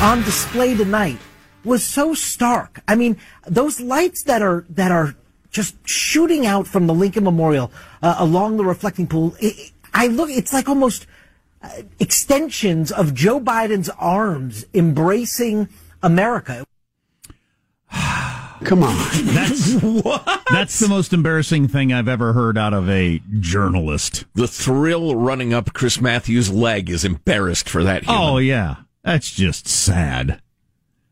On display tonight was so stark. I mean, those lights that are that are just shooting out from the Lincoln Memorial uh, along the reflecting pool. It, I look, it's like almost uh, extensions of Joe Biden's arms embracing America. Come on. That's what? That's the most embarrassing thing I've ever heard out of a journalist. The thrill running up Chris Matthews' leg is embarrassed for that. Human. Oh yeah. That's just sad.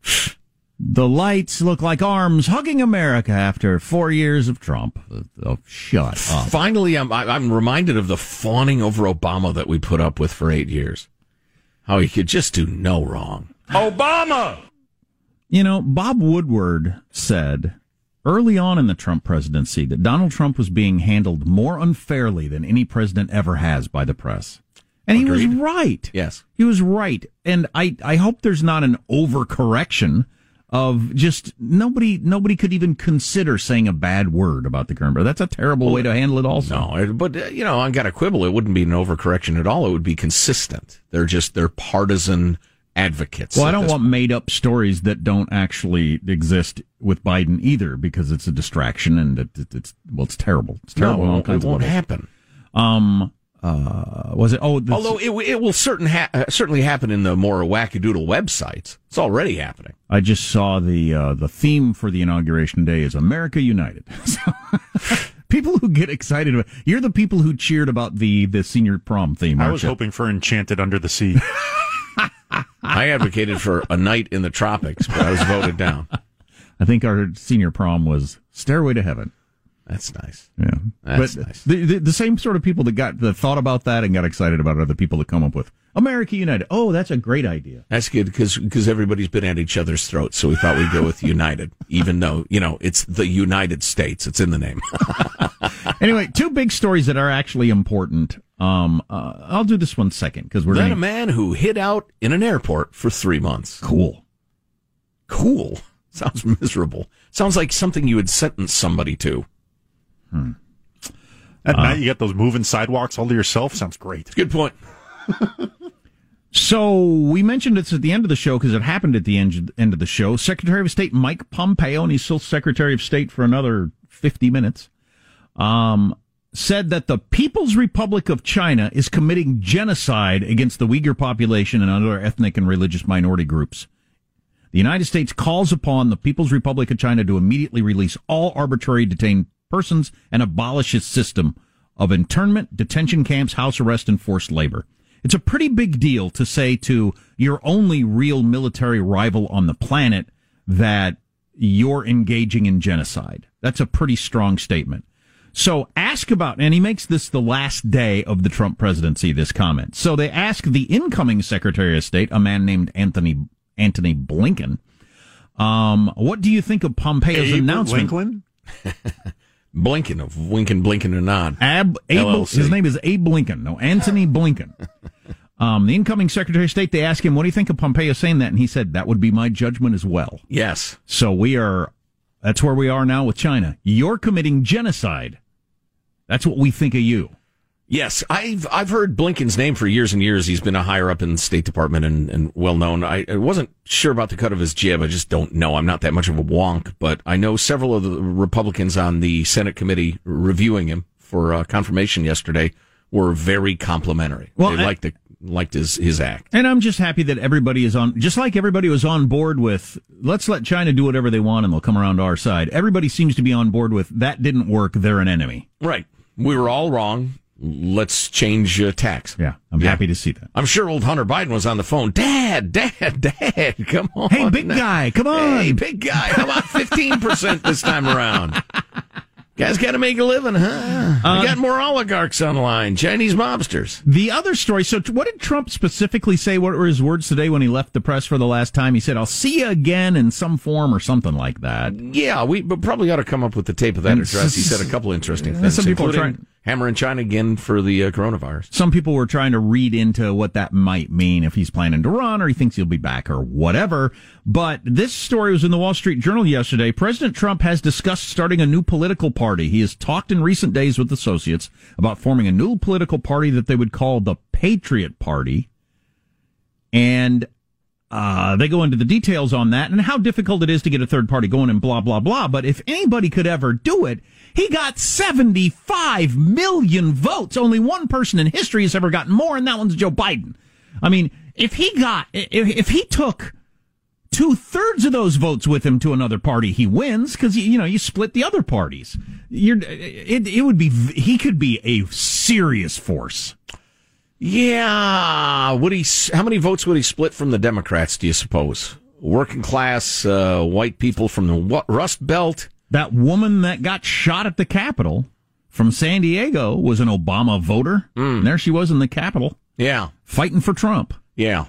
The lights look like arms hugging America after four years of Trump. Oh, shut up. Finally, I'm I'm reminded of the fawning over Obama that we put up with for eight years. How he could just do no wrong. Obama. You know, Bob Woodward said early on in the Trump presidency that Donald Trump was being handled more unfairly than any president ever has by the press. And Agreed. he was right. Yes. He was right. And I, I hope there's not an overcorrection of just nobody nobody could even consider saying a bad word about the current That's a terrible well, way to handle it also. No, but uh, you know, I got to quibble. It wouldn't be an overcorrection at all. It would be consistent. They're just they're partisan advocates. Well, I don't want made up stories that don't actually exist with Biden either because it's a distraction and it, it, it's well, it's terrible. It's terrible. No, it won't happen. Um, uh, was it? Oh, although it, it will certain ha- uh, certainly happen in the more wackadoodle websites. It's already happening. I just saw the uh, the theme for the inauguration day is America United. people who get excited about you're the people who cheered about the the senior prom theme. I was you? hoping for Enchanted Under the Sea. I advocated for a night in the tropics, but I was voted down. I think our senior prom was Stairway to Heaven. That's nice. Yeah, that's but nice. The, the, the same sort of people that got that thought about that and got excited about it are the people that come up with America United. Oh, that's a great idea. That's good because because everybody's been at each other's throats, so we thought we'd go with United, even though you know it's the United States. It's in the name. anyway, two big stories that are actually important. Um, uh, I'll do this one second because we're then gonna... a man who hid out in an airport for three months. Cool, cool. Sounds miserable. Sounds like something you would sentence somebody to. Hmm. At uh, night, you get those moving sidewalks all to yourself. Sounds great. Good point. so we mentioned this at the end of the show because it happened at the end, end of the show. Secretary of State Mike Pompeo, and he's still Secretary of State for another 50 minutes, um, said that the People's Republic of China is committing genocide against the Uyghur population and other ethnic and religious minority groups. The United States calls upon the People's Republic of China to immediately release all arbitrary detained persons and abolish its system of internment, detention camps, house arrest, and forced labor. It's a pretty big deal to say to your only real military rival on the planet that you're engaging in genocide. That's a pretty strong statement. So ask about, and he makes this the last day of the Trump presidency, this comment. So they ask the incoming Secretary of State, a man named Anthony, Anthony Blinken, um, what do you think of Pompeo's Abe announcement? Lincoln? Blinking of winking, blinking or not. Ab, Abe, his name is Abe Lincoln. No, Anthony Blinken. Um, the incoming Secretary of State, they asked him, what do you think of Pompeo saying that? And he said, that would be my judgment as well. Yes. So we are, that's where we are now with China. You're committing genocide. That's what we think of you. Yes, I've I've heard Blinken's name for years and years. He's been a higher up in the State Department and, and well known. I, I wasn't sure about the cut of his jib. I just don't know. I'm not that much of a wonk, but I know several of the Republicans on the Senate committee reviewing him for uh, confirmation yesterday were very complimentary. Well, they liked the, liked his his act. And I'm just happy that everybody is on, just like everybody was on board with, let's let China do whatever they want and they'll come around to our side. Everybody seems to be on board with, that didn't work, they're an enemy. Right. We were all wrong. Let's change uh, tax. Yeah, I'm Yeah. happy to see that. I'm sure old Hunter Biden was on the phone. Dad, Dad, Dad, come on. Hey, big guy, come on. Hey, big guy. How about 15% this time around? Guys got to make a living, huh? I got more oligarchs online, Chinese mobsters. The other story. So, t- what did Trump specifically say? What were his words today when he left the press for the last time? He said, "I'll see you again in some form" or something like that. Yeah, we but probably ought to come up with the tape of that address. He said a couple interesting things, some people are trying- hammering China again for the uh, coronavirus. Some people were trying to read into what that might mean if he's planning to run or he thinks he'll be back or whatever. But this story was in the Wall Street Journal yesterday. President Trump has discussed starting a new political party. He has talked in recent days with associates about forming a new political party that they would call the Patriot Party. And uh, they go into the details on that and how difficult it is to get a third party going and blah, blah, blah. But if anybody could ever do it, he got 75 million votes. Only one person in history has ever gotten more, and that one's Joe Biden. I mean, if he got, if, if he took two thirds of those votes with him to another party, he wins because, you know, you split the other parties. You're, it, it would be, he could be a serious force. Yeah, would he? How many votes would he split from the Democrats? Do you suppose? Working class uh, white people from the what, Rust Belt. That woman that got shot at the Capitol from San Diego was an Obama voter. And there she was in the Capitol Yeah, fighting for Trump. yeah.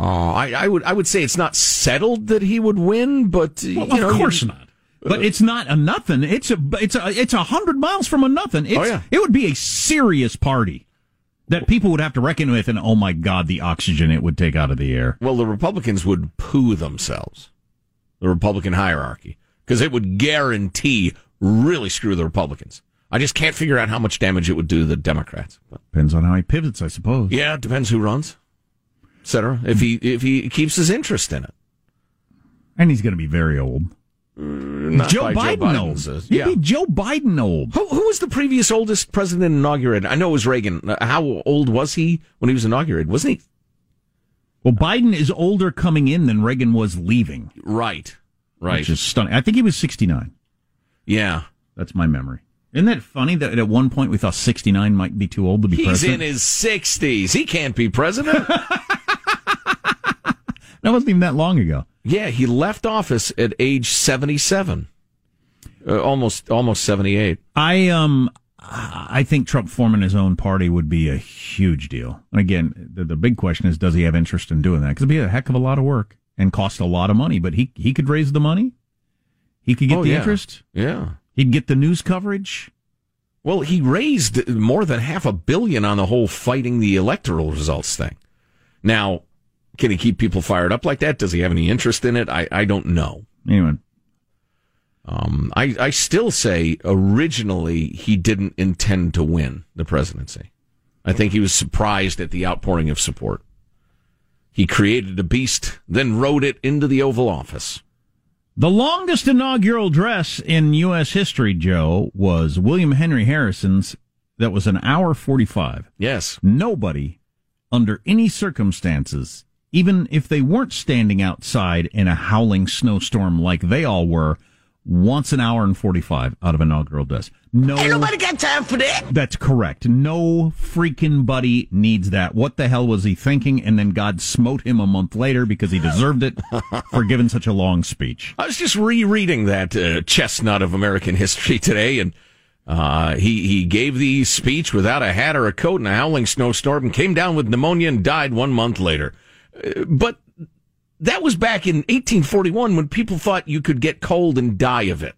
Uh, I, I would I would say it's not settled that he would win, but you Well, know, of course not. But it's not a nothing. It's a it's a it's a hundred miles from a nothing. It's, Oh, yeah. It would be a serious party that people would have to reckon with, and oh my god, the oxygen it would take out of the air. Well, the Republicans would poo themselves, the Republican hierarchy, because it would guarantee really screw the Republicans. I just can't figure out how much damage it would do to the Democrats. Depends on how he pivots, I suppose. yeah, it depends who runs, etc. If he if he keeps his interest in it, And he's going to be very old. Not Joe Biden old. Biden's, uh, He'd yeah. be Joe Biden old. Who, who was the previous oldest president inaugurated? I know it was Reagan. Uh, How old was he when he was inaugurated? Wasn't he? Well, Biden is older coming in than Reagan was leaving, Right. Right. which is stunning. I think he was sixty nine. yeah. That's my memory. Isn't that funny that at one point we thought 69 might be too old to be He's president? He's in his 60s. He can't be president. that wasn't even that long ago. yeah, he left office at age 77. Uh, almost almost 78. I um I think Trump forming his own party would be a huge deal. And again, the, the big question is, does he have interest in doing that? Because it'd be a heck of a lot of work and cost a lot of money. But he he could raise the money. He could get Oh, the yeah. interest. Yeah. He'd get the news coverage. Well, he raised more than half a billion on the whole fighting the electoral results thing. Now, can he keep people fired up like that? Does he have any interest in it? I, I don't know. Anyway, Um, I, I still say originally he didn't intend to win the presidency. I think he was surprised at the outpouring of support. He created a beast, then rode it into the Oval Office. the longest inaugural dress in U.S. history, Joe, was William Henry Harrison's. That was an hour forty-five. Yes. nobody under any circumstances, even if they weren't standing outside in a howling snowstorm like they all were, wants an hour and 45 out of inaugural address. No. Ain't nobody got time for that. That's correct. No freaking buddy needs that. What the hell was he thinking? And then God smote him a month later because he deserved it for giving such a long speech. I was just rereading that uh, chestnut of American history today, and Uh, he he gave the speech without a hat or a coat in a howling snowstorm and came down with pneumonia and died one month later. But that was back in 1841 when people thought you could get cold and die of it.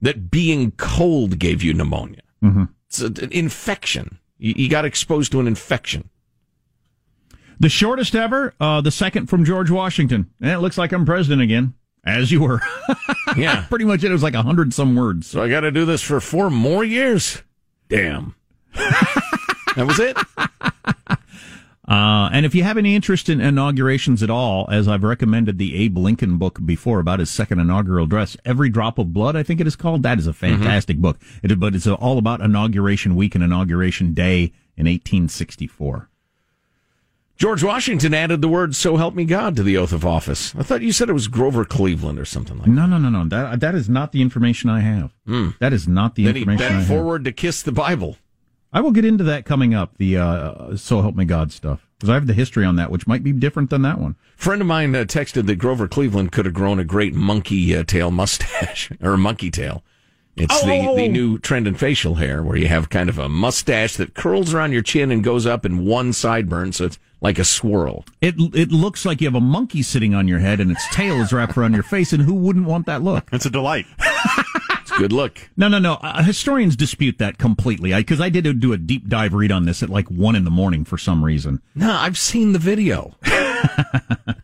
That being cold gave you pneumonia. Mm-hmm. It's an infection. You, you got exposed to an infection. The shortest ever, uh, the second from George Washington. And it looks like I'm president again, as you were. Yeah. Pretty much it was like a hundred some words. So I got to do this for four more years. Damn. that was it. Uh, and if you have any interest in inaugurations at all, as I've recommended the Abe Lincoln book before about his second inaugural address, Every Drop of Blood, I think it is called. That is a fantastic book. It, but it's all about inauguration week and inauguration day in 1864. George Washington added the words "So help me God" to the oath of office. I thought you said it was Grover Cleveland or something like. that. No, no, no, no. That that is not the information I have. That is not the Hmm. Then he information I bent have. forward to kiss the Bible. I will get into that coming up. The uh, "So Help Me God" stuff because I have the history on that, which might be different than that one. friend of mine uh, texted that Grover Cleveland could have grown a great monkey uh, tail mustache or a monkey tail. It's the, the new trend in facial hair where you have kind of a mustache that curls around your chin and goes up in one sideburn, so it's like a swirl. It it looks like you have a monkey sitting on your head and its tail is wrapped around your face, and who wouldn't want that look? It's a delight. Good luck. No, no, no. Uh, historians dispute that completely because I, did do a deep dive read on this at like one in the morning for some reason. No, I've seen the video.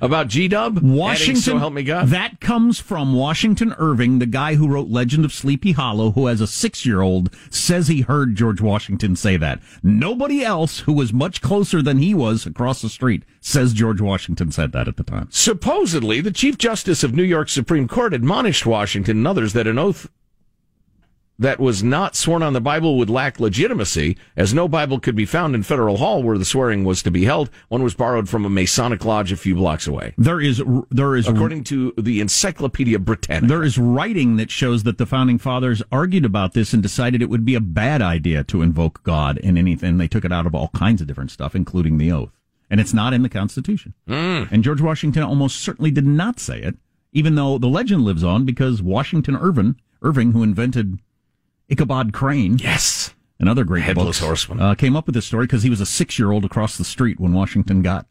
About G Dub? Washington, So help me God. That comes from Washington Irving, the guy who wrote Legend of Sleepy Hollow, who as a six year old says he heard George Washington say that. Nobody else who was much closer than he was across the street says George Washington said that at the time. Supposedly, the Chief Justice of New York Supreme Court admonished Washington and others that an oath that was not sworn on the Bible would lack legitimacy, as no Bible could be found in Federal Hall where the swearing was to be held. One was borrowed from a Masonic lodge a few blocks away. There is, there is, According to the Encyclopedia Britannica. There is writing that shows that the founding fathers argued about this and decided it would be a bad idea to invoke God in anything. They took it out of all kinds of different stuff, including the oath. And it's not in the Constitution. Hmm. And George Washington almost certainly did not say it, even though the legend lives on because Washington Irving, Irving, who invented Ichabod Crane yes. Another great Headless books, Horseman. uh, came up with this story because he was a six-year-old across the street when Washington got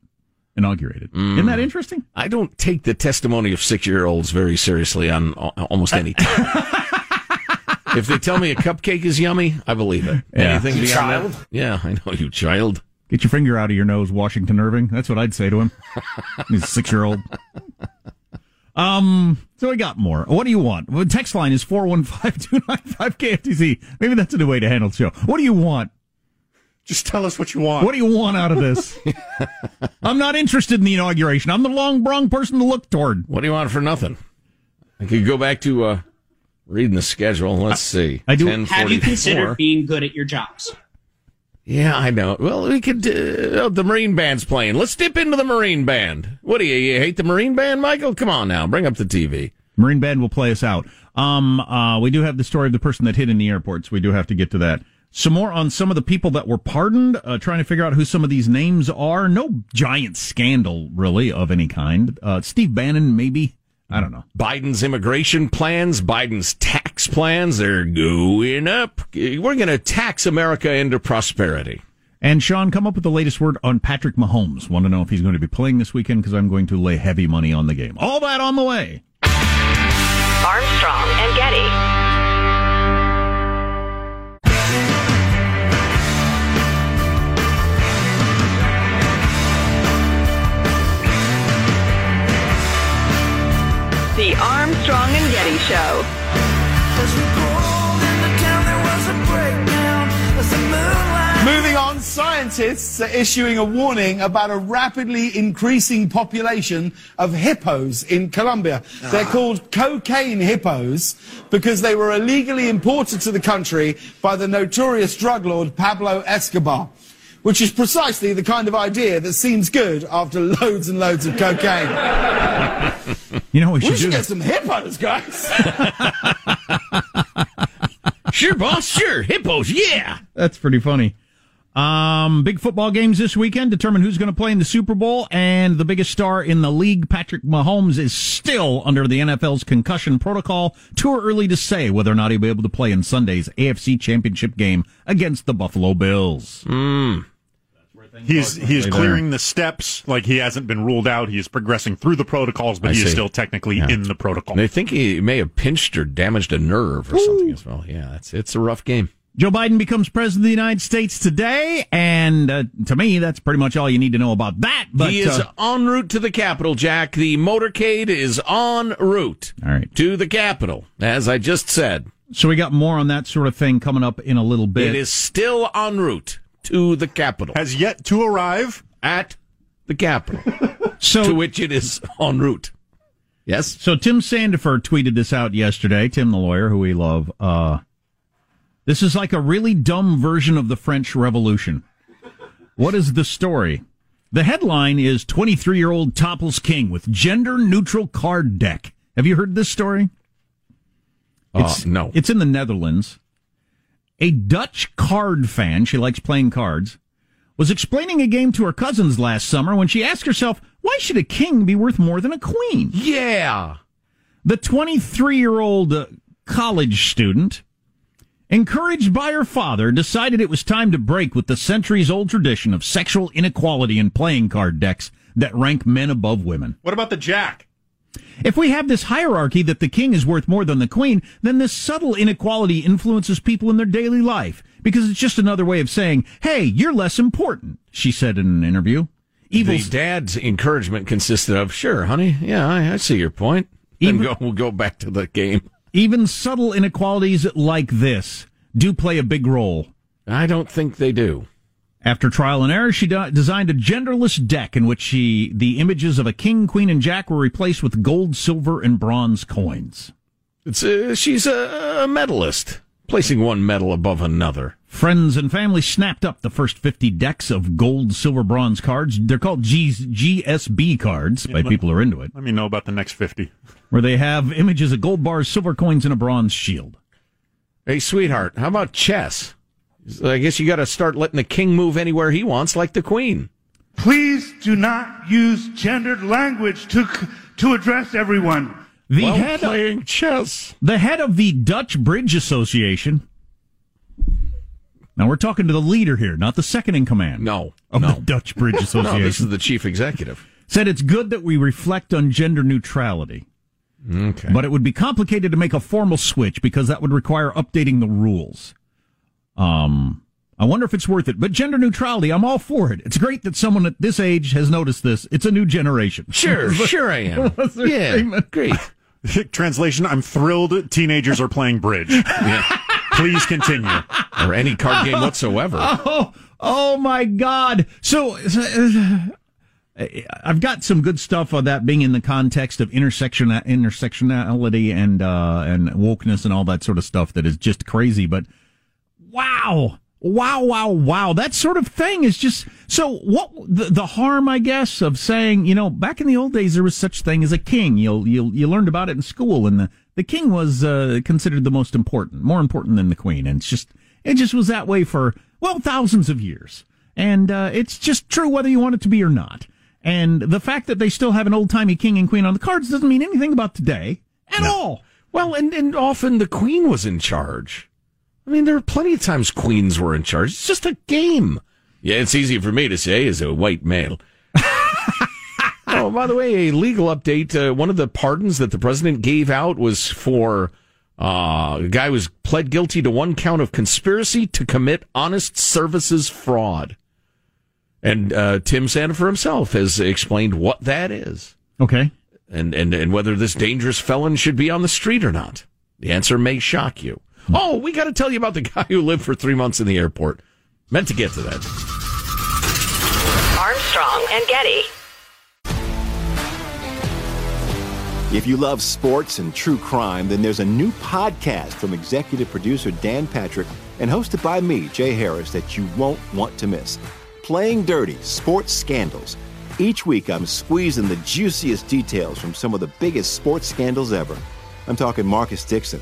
inaugurated. Isn't that interesting? I don't take the testimony of six year olds very seriously on al- almost any time. if they tell me a cupcake is yummy, I believe it. Yeah. Anything You beyond child. that? Yeah, I know you child. Get your finger out of your nose, Washington Irving. That's what I'd say to him. He's a six year old. Um, so we got more. What do you want? Well, text line is 415-295-KFTC. Maybe that's a new way to handle the show. What do you want? Just tell us what you want. What do you want out of this? I'm not interested in the inauguration. I'm the long brung person to look toward. What do you want for nothing? I could go back to uh, reading the schedule. Let's see. I do- Have you considered being good at your jobs? Yeah, I know. Well, we could. Uh, oh, the Marine Band's playing. Let's dip into the Marine Band. What do you, you hate the Marine Band, Michael? Come on now, bring up the TV. Marine Band will play us out. Um, uh, we do have the story of the person that hid in the airport, so we do have to get to that. Some more on some of the people that were pardoned, uh, trying to figure out who some of these names are. No giant scandal, really, of any kind. Uh, Steve Bannon, maybe. I don't know. Biden's immigration plans, Biden's tax plans, they're going up. We're going to tax America into prosperity. And Sean, come up with the latest word on Patrick Mahomes. Want to know if he's going to be playing this weekend because I'm going to lay heavy money on the game. All that on the way. Armstrong and Getty. The Armstrong and Getty Show. Moving on, scientists are issuing a warning about a rapidly increasing population of hippos in Colombia. They're ah. called cocaine hippos because they were illegally imported to the country by the notorious drug lord Pablo Escobar. Which is precisely the kind of idea that seems good after loads and loads of cocaine. You know, we we should, should do get some hippos, guys. Sure, boss, sure. Hippos, yeah. That's pretty funny. Um, big football games this weekend determine who's going to play in the Super Bowl, and the biggest star in the league, Patrick Mahomes, is still under the NFL's concussion protocol. Too early to say whether or not he'll be able to play in Sunday's AFC Championship game against the Buffalo Bills. Mm. He's he's clearing the steps, like he hasn't been ruled out. He's progressing through the protocols, but I he is still technically Yeah. in the protocol. They think he may have pinched or damaged a nerve or something as well. Yeah, it's it's a rough game. Joe Biden becomes president of the United States today, and uh, to me, that's pretty much all you need to know about that. But he is uh, en route to the Capitol, Jack. The motorcade is en route all right. to the Capitol, as I just said. So we got more on that sort of thing coming up in a little bit. It is still en route to the Capitol. Has yet to arrive at the Capitol, so to which it is en route. Yes. So Tim Sandefur tweeted this out yesterday. Tim, the lawyer who we love. Uh, this is like a really dumb version of the French Revolution. What is the story? The headline is 23 year old topples king with gender neutral card deck. Have you heard this story? Uh, no. It's in the Netherlands. A Dutch card fan, she likes playing cards, was explaining a game to her cousins last summer when she asked herself, why should a king be worth more than a queen? Yeah. The 23 year old uh, college student, encouraged by her father, decided it was time to break with the centuries old tradition of sexual inequality in playing card decks that rank men above women. What about the jack? If we have this hierarchy that the king is worth more than the queen, then this subtle inequality influences people in their daily life because it's just another way of saying, hey, you're less important, she said in an interview. Evil the dad's encouragement consisted of, "Sure, honey. Yeah, I, I see your point." Even go, we'll go back to the game. Even subtle inequalities like this do play a big role. I don't think they do. After trial and error, she de- designed a genderless deck in which she, the images of a king, queen, and jack were replaced with gold, silver, and bronze coins. It's uh, she's a, a medalist, placing one medal above another. Friends and family snapped up the first 50 decks of gold, silver, bronze cards. They're called G's, GSB cards by let- people who are into it, Let me know about the next 50. where they have images of gold bars, silver coins, and a bronze shield. Hey, sweetheart, how about chess? I guess you got to start letting the king move anywhere he wants, like the queen. Please do not use gendered language to to address everyone. The While head, playing chess. the head of the Dutch Bridge Association. Now we're talking to the leader here, not the second in command. No, of no, the Dutch Bridge Association. no. Association. This is the chief executive. said it's good that we reflect on gender neutrality. Okay, But it would be complicated to make a formal switch because that would require updating the rules. Um, I wonder if it's worth it. But gender neutrality, I'm all for it. It's great that someone at this age has noticed this. It's a new generation. sure, sure, I am. What's yeah, statement? great. Translation: I'm thrilled teenagers are playing bridge. Yeah. Please continue. Or any card game whatsoever. Oh, oh my God. So, uh, I've got some good stuff on that being in the context of intersection intersectionality and uh, and wokeness and all that sort of stuff that is just crazy. But wow, wow, wow, wow, that sort of thing is just so. What the, the harm, I guess, of saying you know back in the old days there was such thing as a king. you'll you'll you learned about it in school, and the the king was uh, considered the most important, more important than the queen, and it's just it just was that way for well thousands of years, and uh, it's just true whether you want it to be or not. And the fact that they still have an old timey king and queen on the cards doesn't mean anything about today at all. Well, and, and often the queen was in charge. I mean, there are plenty of times queens were in charge. It's just a game. Yeah, it's easy for me to say as a white male. oh, by the way, a legal update. Uh, one of the pardons that the president gave out was for uh, a guy who was pled guilty to one count of conspiracy to commit honest services fraud. And uh, Tim Sandefur himself has explained what that is Okay. and, and, and whether this dangerous felon should be on the street or not. The answer may shock you. Oh, we got to tell you about the guy who lived for three months in the airport. Meant to get to that. Armstrong and Getty. If you love sports and true crime, then there's a new podcast from executive producer Dan Patrick and hosted by me, Jay Harris, that you won't want to miss. Playing Dirty Sports Scandals. Each week, I'm squeezing the juiciest details from some of the biggest sports scandals ever. I'm talking Marcus Dixon,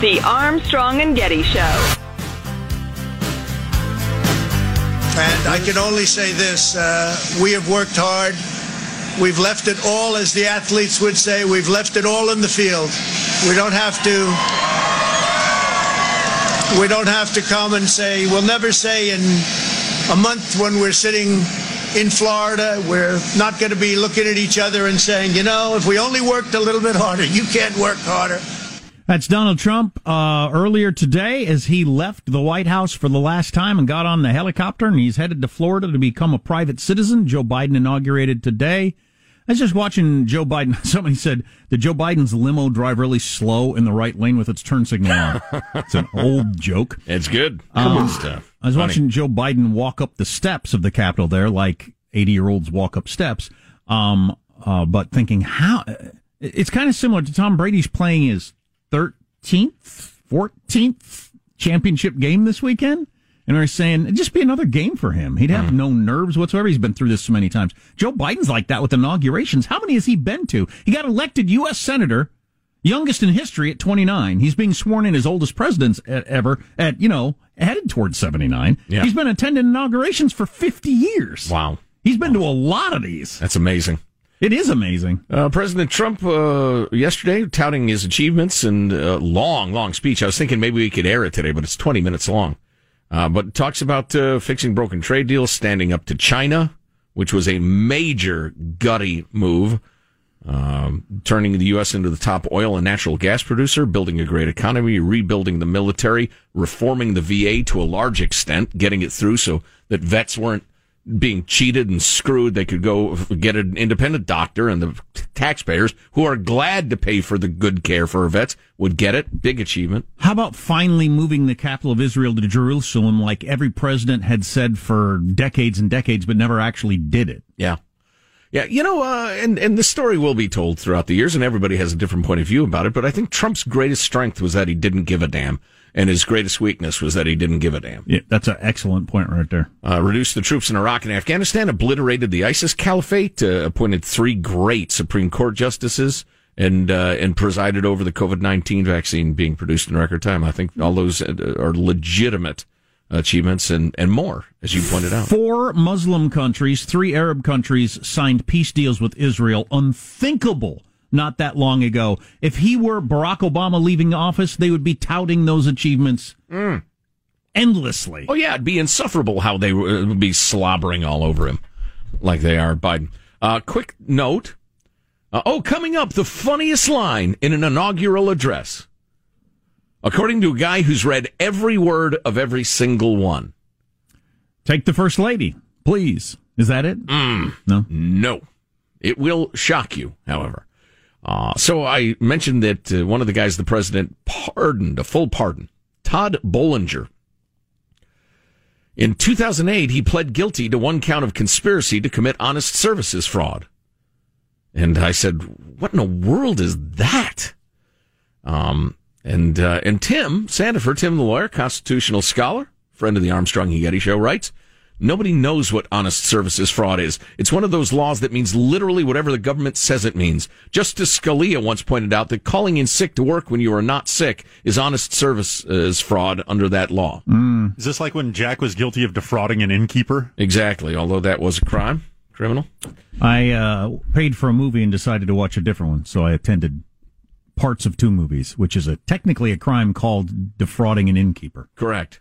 The Armstrong and Getty Show. And I can only say this uh, we have worked hard. We've left it all, as the athletes would say, we've left it all in the field. We don't have to. We don't have to come and say, we'll never say in a month when we're sitting in Florida, we're not going to be looking at each other and saying, you know, if we only worked a little bit harder, you can't work harder. That's Donald Trump uh, earlier today as he left the White House for the last time and got on the helicopter and he's headed to Florida to become a private citizen. Joe Biden inaugurated today. I was just watching Joe Biden. Somebody said that Joe Biden's limo drive really slow in the right lane with its turn signal on. it's an old joke. It's good. Um, stuff. I was Funny. watching Joe Biden walk up the steps of the Capitol there, like 80 year olds walk up steps. Um, uh, but thinking how it's kind of similar to Tom Brady's playing his 13th, 14th championship game this weekend. And they're saying it'd just be another game for him. He'd have mm. no nerves whatsoever. He's been through this so many times. Joe Biden's like that with inaugurations. How many has he been to? He got elected U.S. Senator, youngest in history at 29. He's being sworn in as oldest president ever at, you know, headed towards 79. Yeah. He's been attending inaugurations for 50 years. Wow. He's been to a lot of these. That's amazing. It is amazing. Uh, President Trump uh, yesterday touting his achievements and uh, long, long speech. I was thinking maybe we could air it today, but it's 20 minutes long. Uh, but talks about uh, fixing broken trade deals, standing up to China, which was a major gutty move, um, turning the U.S. into the top oil and natural gas producer, building a great economy, rebuilding the military, reforming the VA to a large extent, getting it through so that vets weren't being cheated and screwed. They could go get an independent doctor, and the taxpayers who are glad to pay for the good care for our vets would get it. Big achievement. How about finally moving the capital of Israel to Jerusalem like every president had said for decades and decades, but never actually did it? Yeah. Yeah, you know, uh, and and the story will be told throughout the years, and everybody has a different point of view about it. But I think Trump's greatest strength was that he didn't give a damn, and his greatest weakness was that he didn't give a damn. Yeah, that's an excellent point right there. Uh, reduced the troops in Iraq and Afghanistan, obliterated the ISIS caliphate, uh, appointed three great Supreme Court justices, and uh, and presided over the COVID nineteen vaccine being produced in record time. I think all those uh, are legitimate achievements and, and more, as you pointed out. Four Muslim countries, three Arab countries signed peace deals with Israel. Unthinkable not that long ago. If he were Barack Obama leaving office, they would be touting those achievements endlessly. Oh yeah, it'd be insufferable how they would be slobbering all over him, like they are Biden. Uh, quick note. Uh, oh, coming up, the funniest line in an inaugural address, according to a guy who's read every word of every single one. Take the first lady, please. Is that it? Mm, no, no. It will shock you, however. Uh, so I mentioned that uh, one of the guys the president pardoned, a full pardon, Todd Boulanger. In 2008, he pled guilty to one count of conspiracy to commit honest services fraud. And I said, "What in the world is that?" Um, and uh, and Tim Sandefur, Tim the lawyer, constitutional scholar, friend of the Armstrong Getty show, writes. Nobody knows what honest services fraud is. It's one of those laws that means literally whatever the government says it means. Justice Scalia once pointed out that calling in sick to work when you are not sick is honest services fraud under that law. Mm. Is this like when Jack was guilty of defrauding an innkeeper? Exactly, although that was a crime, criminal. I uh, paid for a movie and decided to watch a different one, so I attended parts of two movies, which is a technically a crime called defrauding an innkeeper. Correct.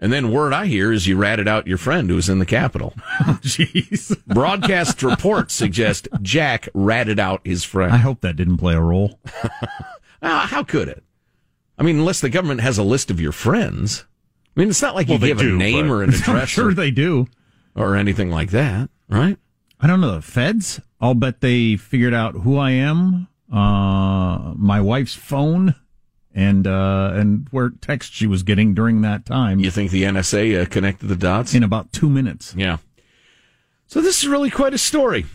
And then word I hear is you ratted out your friend who was in the Capitol. Jeez. Broadcast reports suggest Jack ratted out his friend. I hope that didn't play a role. uh, how could it? I mean, unless the government has a list of your friends. I mean, it's not like you give do, a name or an address. I'm sure or, they do. Or anything like that, right? I don't know. The feds? I'll bet they figured out who I am, uh, my wife's phone and uh, and where text she was getting during that time. You think the NSA uh, connected the dots in about two minutes? Yeah. So this is really quite a story.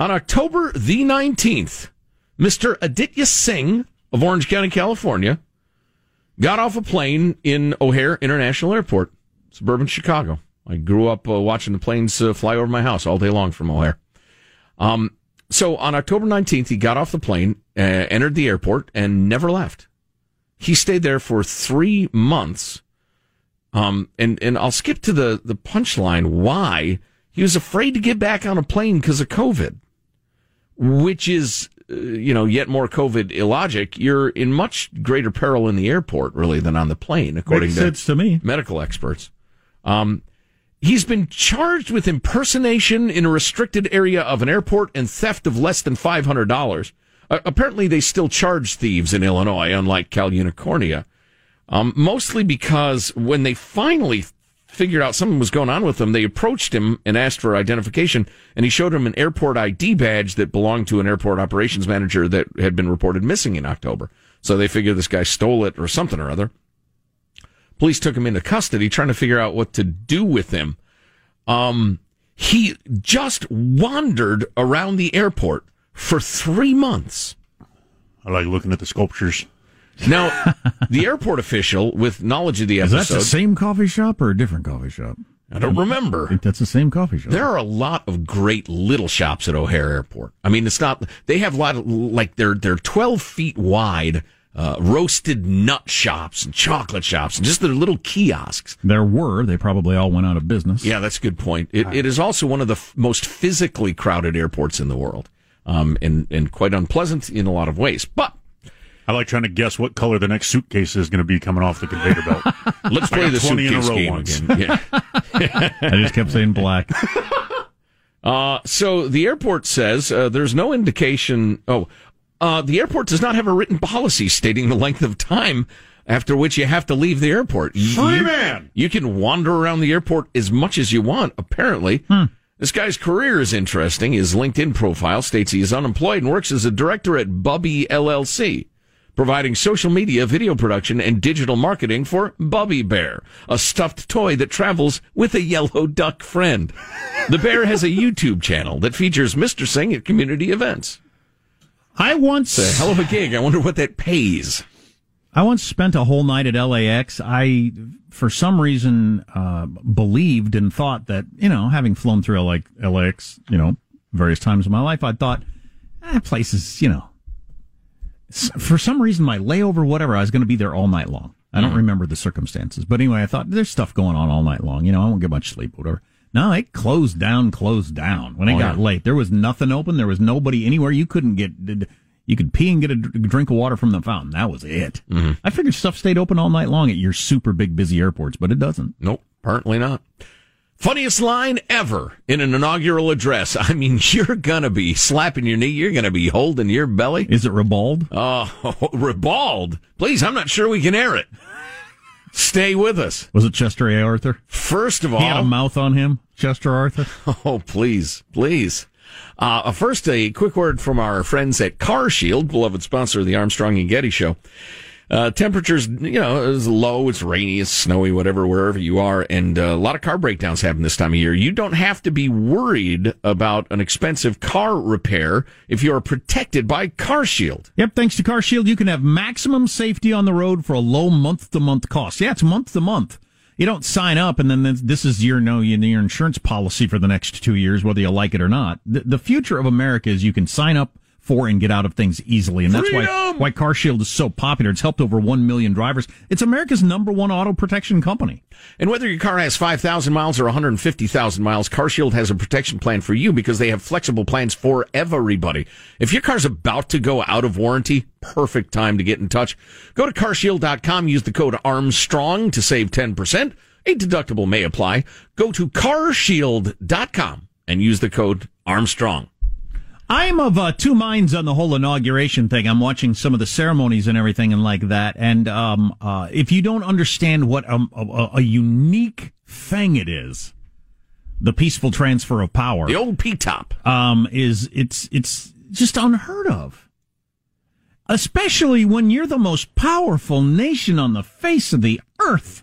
On October the nineteenth, Mister Aditya Singh of Orange County, California, got off a plane in O'Hare International Airport, suburban Chicago. I grew up uh, watching the planes uh, fly over my house all day long from O'Hare. Um, so on October 19th, he got off the plane, uh, entered the airport, and never left. He stayed there for three months. Um, and, and I'll skip to the, the punchline why he was afraid to get back on a plane because of COVID, which is, uh, you know, yet more COVID illogic. You're in much greater peril in the airport, really, than on the plane, according Makes to, sense to me. medical experts. Um, he's been charged with impersonation in a restricted area of an airport and theft of less than $500. Uh, apparently, they still charge thieves in Illinois, unlike Cal Unicornia. Um, mostly because when they finally figured out something was going on with him, they approached him and asked for identification, and he showed him an airport ID badge that belonged to an airport operations manager that had been reported missing in October. So they figured this guy stole it or something or other. Police took him into custody, trying to figure out what to do with him. Um, he just wandered around the airport for three months. I like looking at the sculptures. Now, the airport official with knowledge of the Is episode. that the same coffee shop or a different coffee shop? I don't remember. I think that's the same coffee shop. There are a lot of great little shops at O'Hare Airport. I mean, it's not. They have a lot of like they're they're twelve feet wide. Uh, roasted nut shops and chocolate shops and just their little kiosks. There were. They probably all went out of business. Yeah, that's a good point. It, it is also one of the f- most physically crowded airports in the world, um, and and quite unpleasant in a lot of ways. But I like trying to guess what color the next suitcase is going to be coming off the conveyor belt. let's play got the 20 in a suitcase row game once. again. Yeah. I just kept saying black. Uh, so the airport says uh, there's no indication. Oh, uh, the airport does not have a written policy stating the length of time after which you have to leave the airport. You- Free you, man! You can wander around the airport as much as you want, apparently. This guy's career is interesting. His LinkedIn profile states he is unemployed and works as a director at Bubby LLC, providing social media, video production, and digital marketing for Bubby Bear, a stuffed toy that travels with a yellow duck friend. The bear has a YouTube channel that features Mr. Singh at community events. I once It's a hell of a gig. I wonder what that pays. I once spent a whole night at LAX. I, for some reason, uh, believed and thought that, you know, having flown through like LAX, you know, various times in my life, I thought, that place is, you know, for some reason, my layover, whatever, I was going to be there all night long. I don't remember the circumstances. But anyway, I thought there's stuff going on all night long. You know, I won't get much sleep, whatever. No, it closed down, closed down when it Oh, got yeah. late. There was nothing open. There was nobody anywhere. You couldn't get, You could pee and get a drink of water from the fountain. That was it. Mm-hmm. I figured stuff stayed open all night long at your super big busy airports, but it doesn't. Nope, apparently not. Funniest line ever in an inaugural address. I mean, you're gonna be slapping your knee. You're gonna be holding your belly. Is it ribald? Oh, ribald. Please, I'm not sure we can air it. Stay with us. Was it Chester A. Arthur? First of all, he had a mouth on him, Chester Arthur. Oh, please, please. Uh, first, a quick word from our friends at Car Shield, beloved sponsor of the Armstrong and Getty Show. Uh, temperatures, you know, is low, it's rainy, it's snowy, whatever, wherever you are, and uh, a lot of car breakdowns happen this time of year. You don't have to be worried about an expensive car repair if you are protected by Car Shield. Yep, thanks to Car Shield, you can have maximum safety on the road for a low month to month cost. Yeah, it's month to month. You don't sign up and then this is your no your insurance policy for the next two years, whether you like it or not. The, the future of America is you can sign up for and get out of things easily. And that's Freedom! why, why Car Shield is so popular. It's helped over 1 million drivers. It's America's number one auto protection company. And whether your car has 5,000 miles or 150,000 miles, Car Shield has a protection plan for you because they have flexible plans for everybody. If your car's about to go out of warranty, perfect time to get in touch. Go to carshield.com, use the code Armstrong to save 10%. A deductible may apply. Go to carshield.com and use the code Armstrong. I'm of uh, two minds on the whole inauguration thing. I'm watching some of the ceremonies and everything and like that. And um, uh, if you don't understand what a, a, a, unique thing it is, the peaceful transfer of power, the old P top, um, is it's it's just unheard of. Especially when you're the most powerful nation on the face of the earth.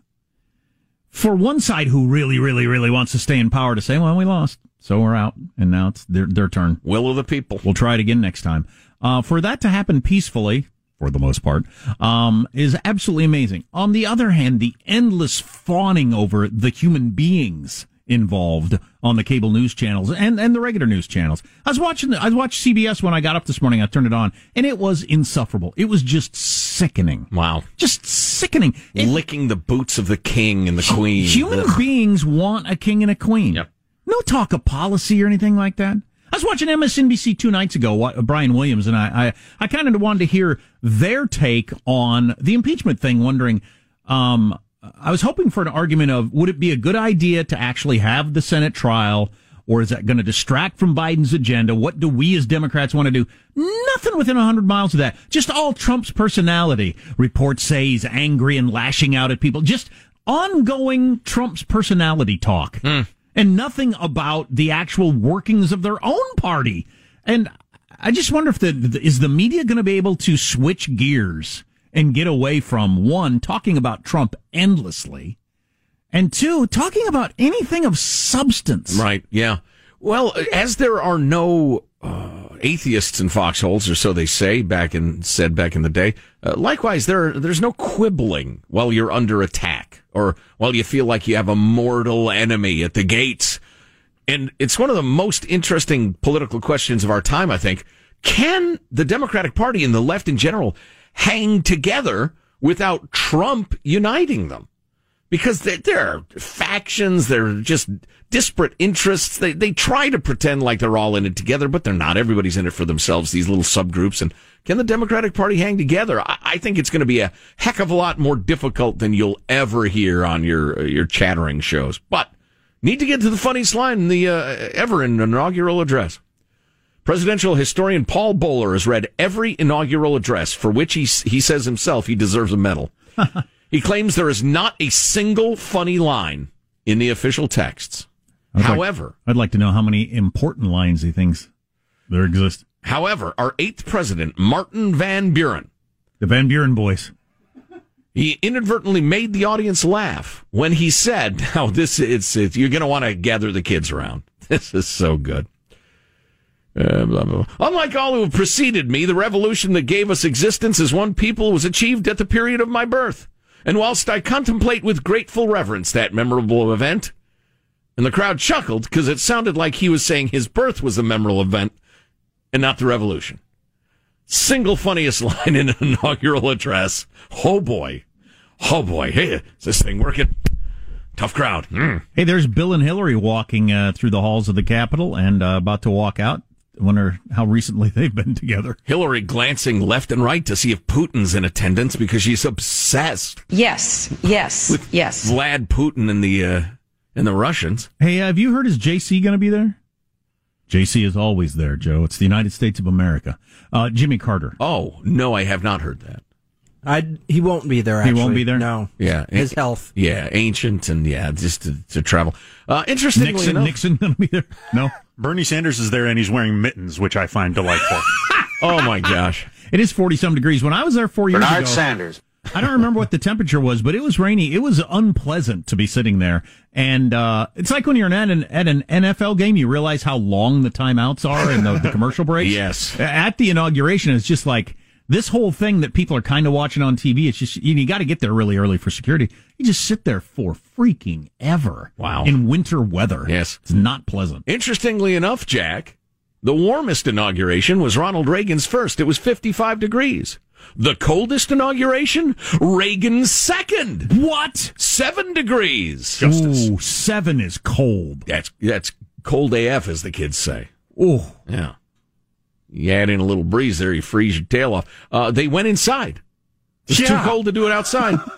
For one side who really, really, really wants to stay in power to say, well, we lost. So we're out, and now it's their their turn. Will of the people. We'll try it again next time. Uh, for that to happen peacefully, for the most part, um, is absolutely amazing. On the other hand, the endless fawning over the human beings involved on the cable news channels and, and the regular news channels. I was watching I watched CBS when I got up this morning. I turned it on, and it was insufferable. It was just sickening. Wow, just sickening. Licking the boots of the king and the queen. Human Ugh. beings want a king and a queen. Yep. No talk of policy or anything like that. I was watching MSNBC two nights ago. Brian Williams and I, I, I kind of wanted to hear their take on the impeachment thing. Wondering, um, I was hoping for an argument of would it be a good idea to actually have the Senate trial, or is that going to distract from Biden's agenda? What do we as Democrats want to do? Nothing within hundred miles of that. Just all Trump's personality. Reports say he's angry and lashing out at people. Just ongoing Trump's personality talk. Mm and nothing about the actual workings of their own party. And I just wonder if the is the media going to be able to switch gears and get away from one talking about Trump endlessly, and two talking about anything of substance. Right? Yeah. Well, as there are no uh, atheists in foxholes, or so they say back in said back in the day. Uh, likewise, there there's no quibbling while you're under attack or while you feel like you have a mortal enemy at the gates. And it's one of the most interesting political questions of our time, I think. Can the Democratic Party and the left in general hang together without Trump uniting them? Because there are factions, there are just disparate interests. They, they try to pretend like they're all in it together, but they're not. Everybody's in it for themselves, these little subgroups. And can the Democratic Party hang together? I, I think it's going to be a heck of a lot more difficult than you'll ever hear on your, your chattering shows. But need to get to the funniest line in the, uh, ever in inaugural address. Presidential historian Paul Boller has read every inaugural address for which he, he says himself he deserves a medal. he claims there is not a single funny line in the official texts. I'd However, like, I'd like to know how many important lines he thinks there exist. However, our eighth president, Martin Van Buren, the Van Buren boys, he inadvertently made the audience laugh when he said, "Now this it's, it's you're going to want to gather the kids around. This is so good." Uh, blah, blah, blah. Unlike all who have preceded me, the revolution that gave us existence as one people was achieved at the period of my birth. And whilst I contemplate with grateful reverence that memorable event, and the crowd chuckled because it sounded like he was saying his birth was the memorable event and not the revolution. Single funniest line in an inaugural address. Oh boy. Oh boy. Hey, is this thing working? Tough crowd. Mm. Hey, there's Bill and Hillary walking uh, through the halls of the Capitol and uh, about to walk out. I wonder how recently they've been together. Hillary glancing left and right to see if Putin's in attendance because she's obsessed. Yes, yes, with yes. Vlad Putin and the uh, and the Russians. Hey, uh, have you heard is JC going to be there? JC is always there, Joe. It's the United States of America. Uh, Jimmy Carter. Oh no, I have not heard that. I he won't be there. Actually. He won't be there. No. Yeah, his health. Yeah, ancient and yeah, just to, to travel. Uh, interestingly Nixon, enough, Nixon going to be there? No. Bernie Sanders is there and he's wearing mittens, which I find delightful. oh my gosh, it is forty some degrees. When I was there four years Bernard ago, Sanders. I don't remember what the temperature was, but it was rainy. It was unpleasant to be sitting there. And uh, it's like when you're at an, at an NFL game, you realize how long the timeouts are and the, the commercial breaks. Yes. At the inauguration, it's just like this whole thing that people are kind of watching on TV. It's just, you, you got to get there really early for security. You just sit there for freaking ever. Wow. In winter weather. Yes. It's not pleasant. Interestingly enough, Jack, the warmest inauguration was Ronald Reagan's first. It was 55 degrees. The coldest inauguration? Reagan's second. What? Seven degrees. Justice. Ooh, seven is cold. That's that's cold AF, as the kids say. Oh, yeah. You add in a little breeze there, you freeze your tail off. Uh, they went inside. It's yeah. too cold to do it outside.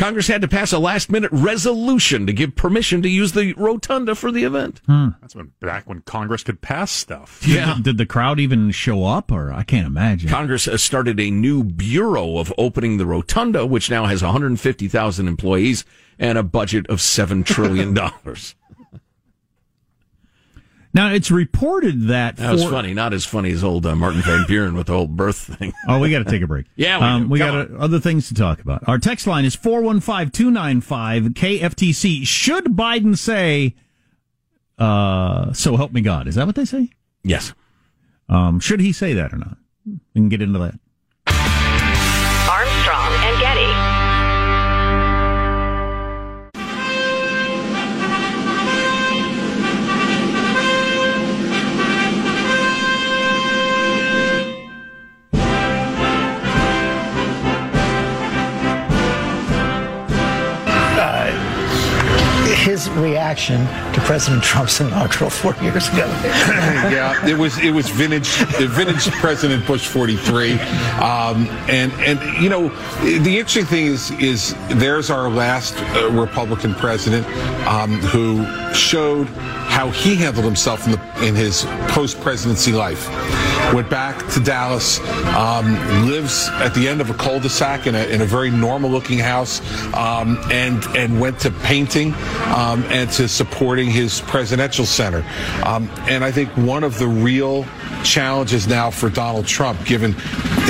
Congress had to pass a last minute resolution to give permission to use the rotunda for the event. Hmm. That's when back when Congress could pass stuff. Yeah. Did, did, the crowd even show up or I can't imagine. Congress has started a new bureau of opening the rotunda, which now has 150,000 employees and a budget of $7 trillion. Now it's reported that that was funny. Not as funny as old uh, Martin Van Buren with the whole birth thing. Oh, we got to take a break. yeah, we, um, we got a, other things to talk about. Our text line is 415-295 KFTC. Should Biden say, uh, "So help me God"? Is that what they say? Yes. Um, should he say that or not? We can get into that. His reaction to President Trump's inaugural four years ago. yeah, it was it was vintage vintage President Bush 43, um, and and you know the interesting thing is is there's our last uh, Republican president um, who showed how he handled himself in, the, in his post presidency life. Went back to Dallas, um, lives at the end of a cul-de-sac in a, in a very normal looking house, um, and, and went to painting um, and to supporting his presidential center. Um, and I think one of the real challenges now for Donald Trump, given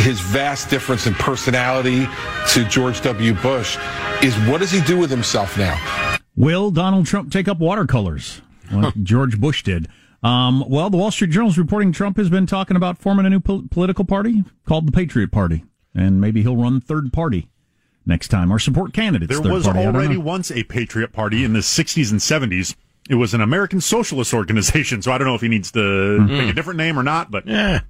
his vast difference in personality to George W. Bush, is what does he do with himself now? Will Donald Trump take up watercolors? like George Bush did. Um, well, the Wall Street Journal is reporting Trump has been talking about forming a new po- political party called the Patriot Party, and maybe he'll run third party next time or support candidates. There was party. already once a Patriot Party in the 60s and 70s. It was an American Socialist organization, so I don't know if he needs to mm-hmm. pick a different name or not, but yeah.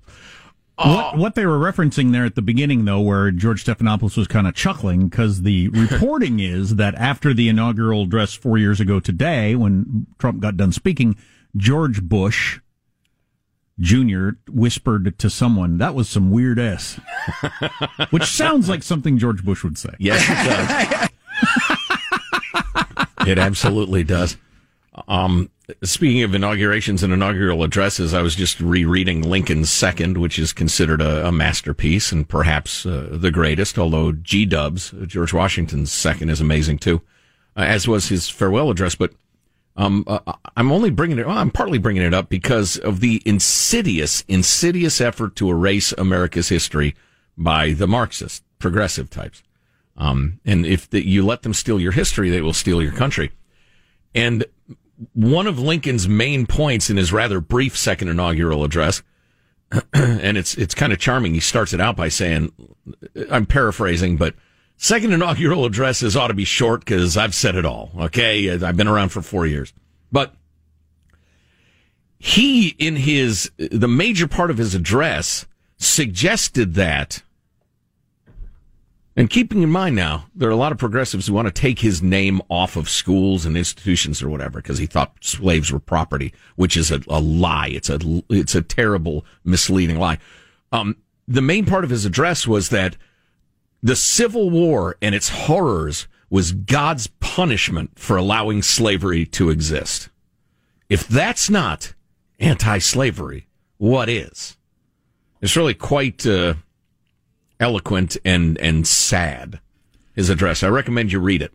What, what they were referencing there at the beginning, though, where George Stephanopoulos was kind of chuckling because the reporting is that after the inaugural address four years ago today, when Trump got done speaking, George Bush Jr. whispered to someone, that was some weird S. Which sounds like something George Bush would say. Yes, it does. it absolutely does. Um, speaking of inaugurations and inaugural addresses, I was just rereading Lincoln's Second, which is considered a, a masterpiece and perhaps uh, the greatest, although G Dubs, George Washington's Second, is amazing too, uh, as was his farewell address. But um, uh, I'm only bringing it, well, I'm partly bringing it up because of the insidious, insidious effort to erase America's history by the Marxist, progressive types. Um, and if the, you let them steal your history, they will steal your country. And one of Lincoln's main points in his rather brief second inaugural address, and it's it's kind of charming. He starts it out by saying, "I'm paraphrasing, but second inaugural addresses ought to be short because I've said it all. Okay, I've been around for four years, but." He, in his, the major part of his address, suggested that And keeping in mind now, there are a lot of progressives who want to take his name off of schools and institutions or whatever because he thought slaves were property, which is a, a, lie. It's a it's a terrible, misleading lie. Um, the main part of his address was that the Civil War and its horrors was God's punishment for allowing slavery to exist. If that's not anti-slavery, what is? It's really quite. Uh, eloquent and and sad. His address. I recommend you read it.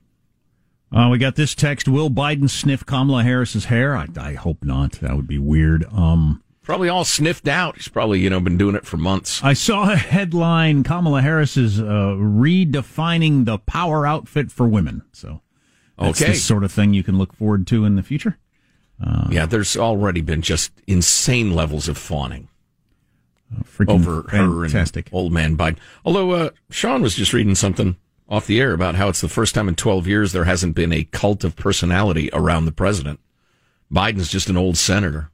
Uh, we got this text: Will Biden sniff Kamala Harris's hair? I, I hope not. That would be weird. Um, probably all sniffed out. He's probably you know been doing it for months. I saw a headline: Kamala Harris is uh, redefining the power outfit for women. So that's okay. the sort of thing you can look forward to in the future. Uh, yeah, there's already been just insane levels of fawning Freaking over fantastic. her and old man Biden. Although uh, Sean was just reading something off the air about how it's the first time in 12 years there hasn't been a cult of personality around the president. Biden's just an old senator.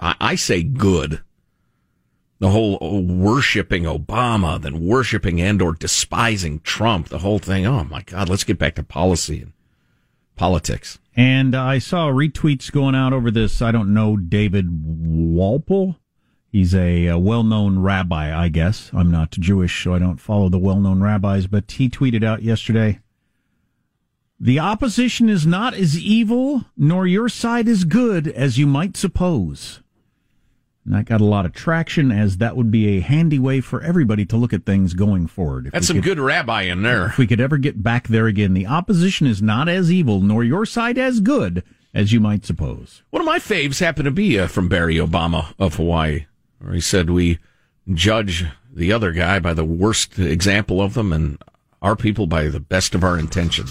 I, I say good. The whole oh, worshiping Obama, then worshiping and or despising Trump, the whole thing. Oh my God, let's get back to policy and politics. And I saw retweets going out over this. I don't know David Wolpe He's a, a well known rabbi, I guess. I'm not Jewish, so I don't follow the well known rabbis, but he tweeted out yesterday The opposition is not as evil, nor your side as good as you might suppose. And that got a lot of traction, as that would be a handy way for everybody to look at things going forward. If That's some could, good rabbi in there. If we could ever get back there again, the opposition is not as evil, nor your side as good as you might suppose. One of my faves happened to be uh, from Barry Obama of Hawaii where he said we judge the other guy by the worst example of them and our people by the best of our intentions.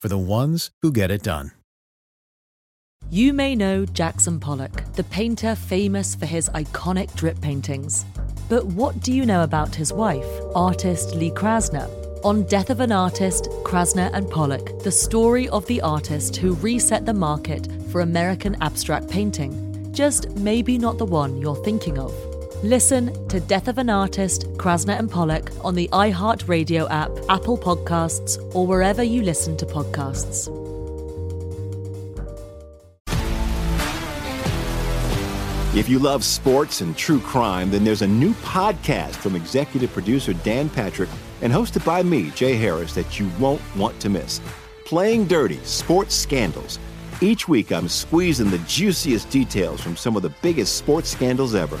for the ones who get it done. You may know Jackson Pollock, the painter famous for his iconic drip paintings. But what do you know about his wife, artist Lee Krasner? On Death of an Artist, Krasner and Pollock, the story of the artist who reset the market for American abstract painting just maybe not the one you're thinking of. Listen to Death of an Artist, Krasner and Pollock on the iHeartRadio app, Apple Podcasts, or wherever you listen to podcasts. If you love sports and true crime, then there's a new podcast from executive producer Dan Patrick and hosted by me, Jay Harris, that you won't want to miss. Playing Dirty Sports Scandals. Each week, I'm squeezing the juiciest details from some of the biggest sports scandals ever.